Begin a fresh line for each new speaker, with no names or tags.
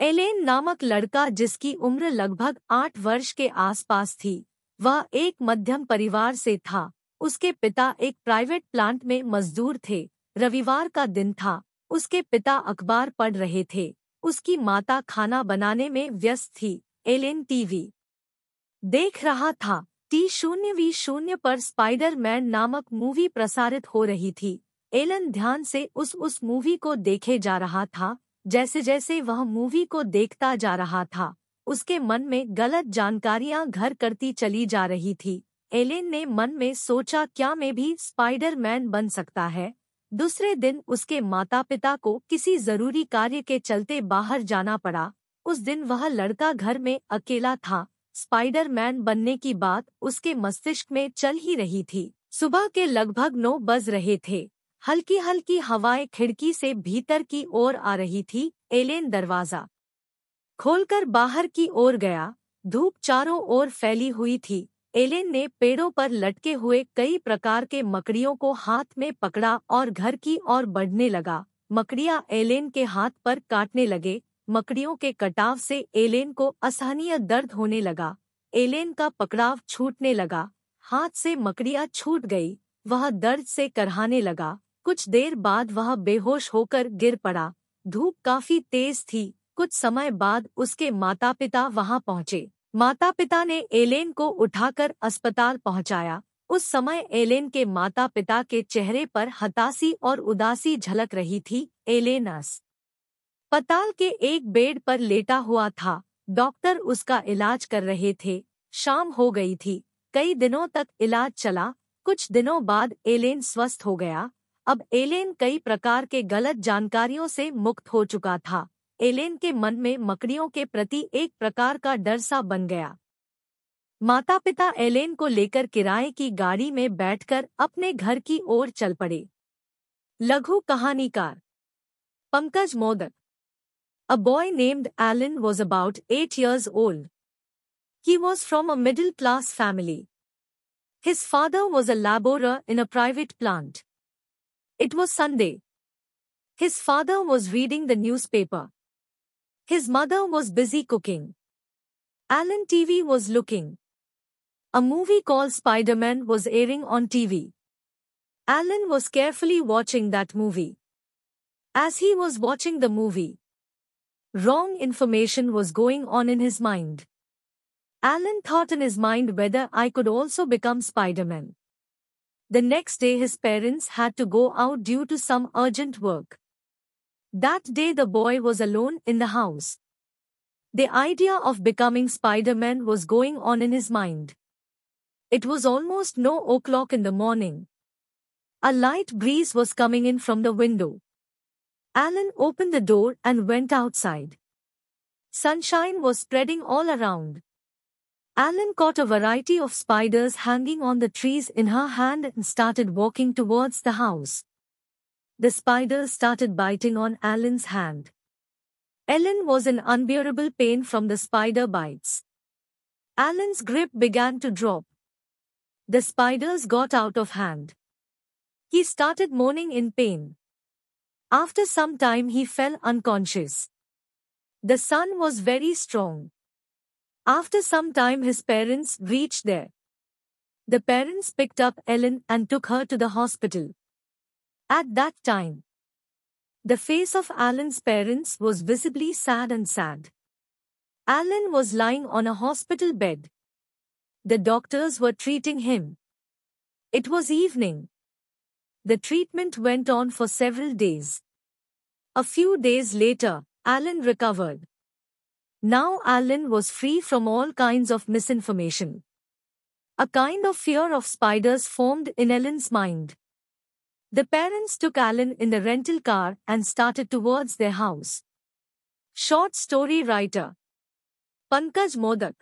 Allen नामक लड़का जिसकी उम्र लगभग आठ वर्ष के आसपास थी, वह एक मध्यम परिवार से था। उसके पिता एक प्राइवेट प्लांट में मजदूर थे। रविवार का दिन था। उसके पिता अखबार पढ़ रहे थे। उसकी माता खाना बनाने में व्यस्त थी। एलेन टीवी देख रहा था। टी शून्य वी शून्य पर स्पाइडर मैन नामक मूवी प्रसारित हो रही थी। एलन ध्यान से उस उस मूवी को देखे जा रहा था। जैसे जैसे वह मूवी को देखता जा रहा था, उसके मन में गलत जानकारियाँ घर करती चली जा रही थी। एलेन ने मन में सोचा, क्या मैं भी स्पाइडर मैन बन सकता है? दूसरे दिन उसके माता पिता को किसी ज़रूरी कार्य के चलते बाहर जाना पड़ा। उस दिन वह लड़का घर में अकेला था। स्पाइडर मैन बनने की बात उसके मस्तिष्क में चल ही रही थी। सुबह के लगभग नौ बज रहे थे। हल्की हल्की हवाएँ खिड़की से भीतर की ओर आ रही थी, एलेन दरवाज़ा खोलकर बाहर की ओर गया, धूप चारों ओर फैली हुई थी, एलेन ने पेड़ों पर लटके हुए कई प्रकार के मकड़ियों को हाथ में पकड़ा और घर की ओर बढ़ने लगा, मकड़ियाँ एलेन के हाथ पर काटने लगे, मकड़ियों के कटाव से एलेन को असहनीय दर्द होने लगा, एलेन का पकड़ाव छूटने लगा, हाथ से मकड़ियाँ छूट गई, वह दर्द से करहाने लगा। कुछ देर बाद वह बेहोश होकर गिर पड़ा। धूप काफ़ी तेज थी। कुछ समय बाद उसके माता पिता वहाँ पहुँचे। माता पिता ने एलेन को उठाकर अस्पताल पहुँचाया। उस समय एलेन के माता पिता के चेहरे पर हतासी और उदासी झलक रही थी। एलेनस। अस्पताल के एक बेड पर लेटा हुआ था। डॉक्टर उसका इलाज कर रहे थे। शाम हो गई थी। कई दिनों तक इलाज चला। कुछ दिनों बाद एलेन स्वस्थ हो गया। अब एलेन कई प्रकार के गलत जानकारियों से मुक्त हो चुका था एलेन के मन में मकड़ियों के प्रति एक प्रकार का डर सा बन गया माता पिता एलेन को लेकर किराए की गाड़ी में बैठकर अपने घर की ओर चल पड़े लघु कहानीकार Pankaj modak A boy named Alan was about eight years old. He was from a middle-class family. His father was a laborer in a private plant. It was Sunday. His father was reading the newspaper. His mother was busy cooking. Alan TV was looking. A movie called Spider-Man was airing on TV. Alan was carefully watching that movie. As he was watching the movie, Wrong information was going on in his mind. Alan thought in his mind whether I could also become Spider-Man. The next day his parents had to go out due to some urgent work. That day the boy was alone in the house. The idea of becoming Spider-Man was going on in his mind. It was almost no o'clock in the morning. A light breeze was coming in from the window. Alan opened the door and went outside. Sunshine was spreading all around. Alan caught a variety of spiders hanging on the trees in her hand and started walking towards the house. The spiders started biting on Alan's hand. Ellen was in unbearable pain from the spider bites. Alan's grip began to drop. The spiders got out of hand. He started moaning in pain. After some time he fell unconscious. The sun was very strong. After some time his parents reached there. The parents picked up Ellen and took her to the hospital. At that time, the face of Alan's parents was visibly sad and sad. Alan was lying on a hospital bed. The doctors were treating him. It was evening. The treatment went on for several days. A few days later, Alan recovered. Now Alan was free from all kinds of misinformation. A kind of fear of spiders formed in Alan's mind. The parents took Alan in the rental car and started towards their house. Short story writer Pankaj Modak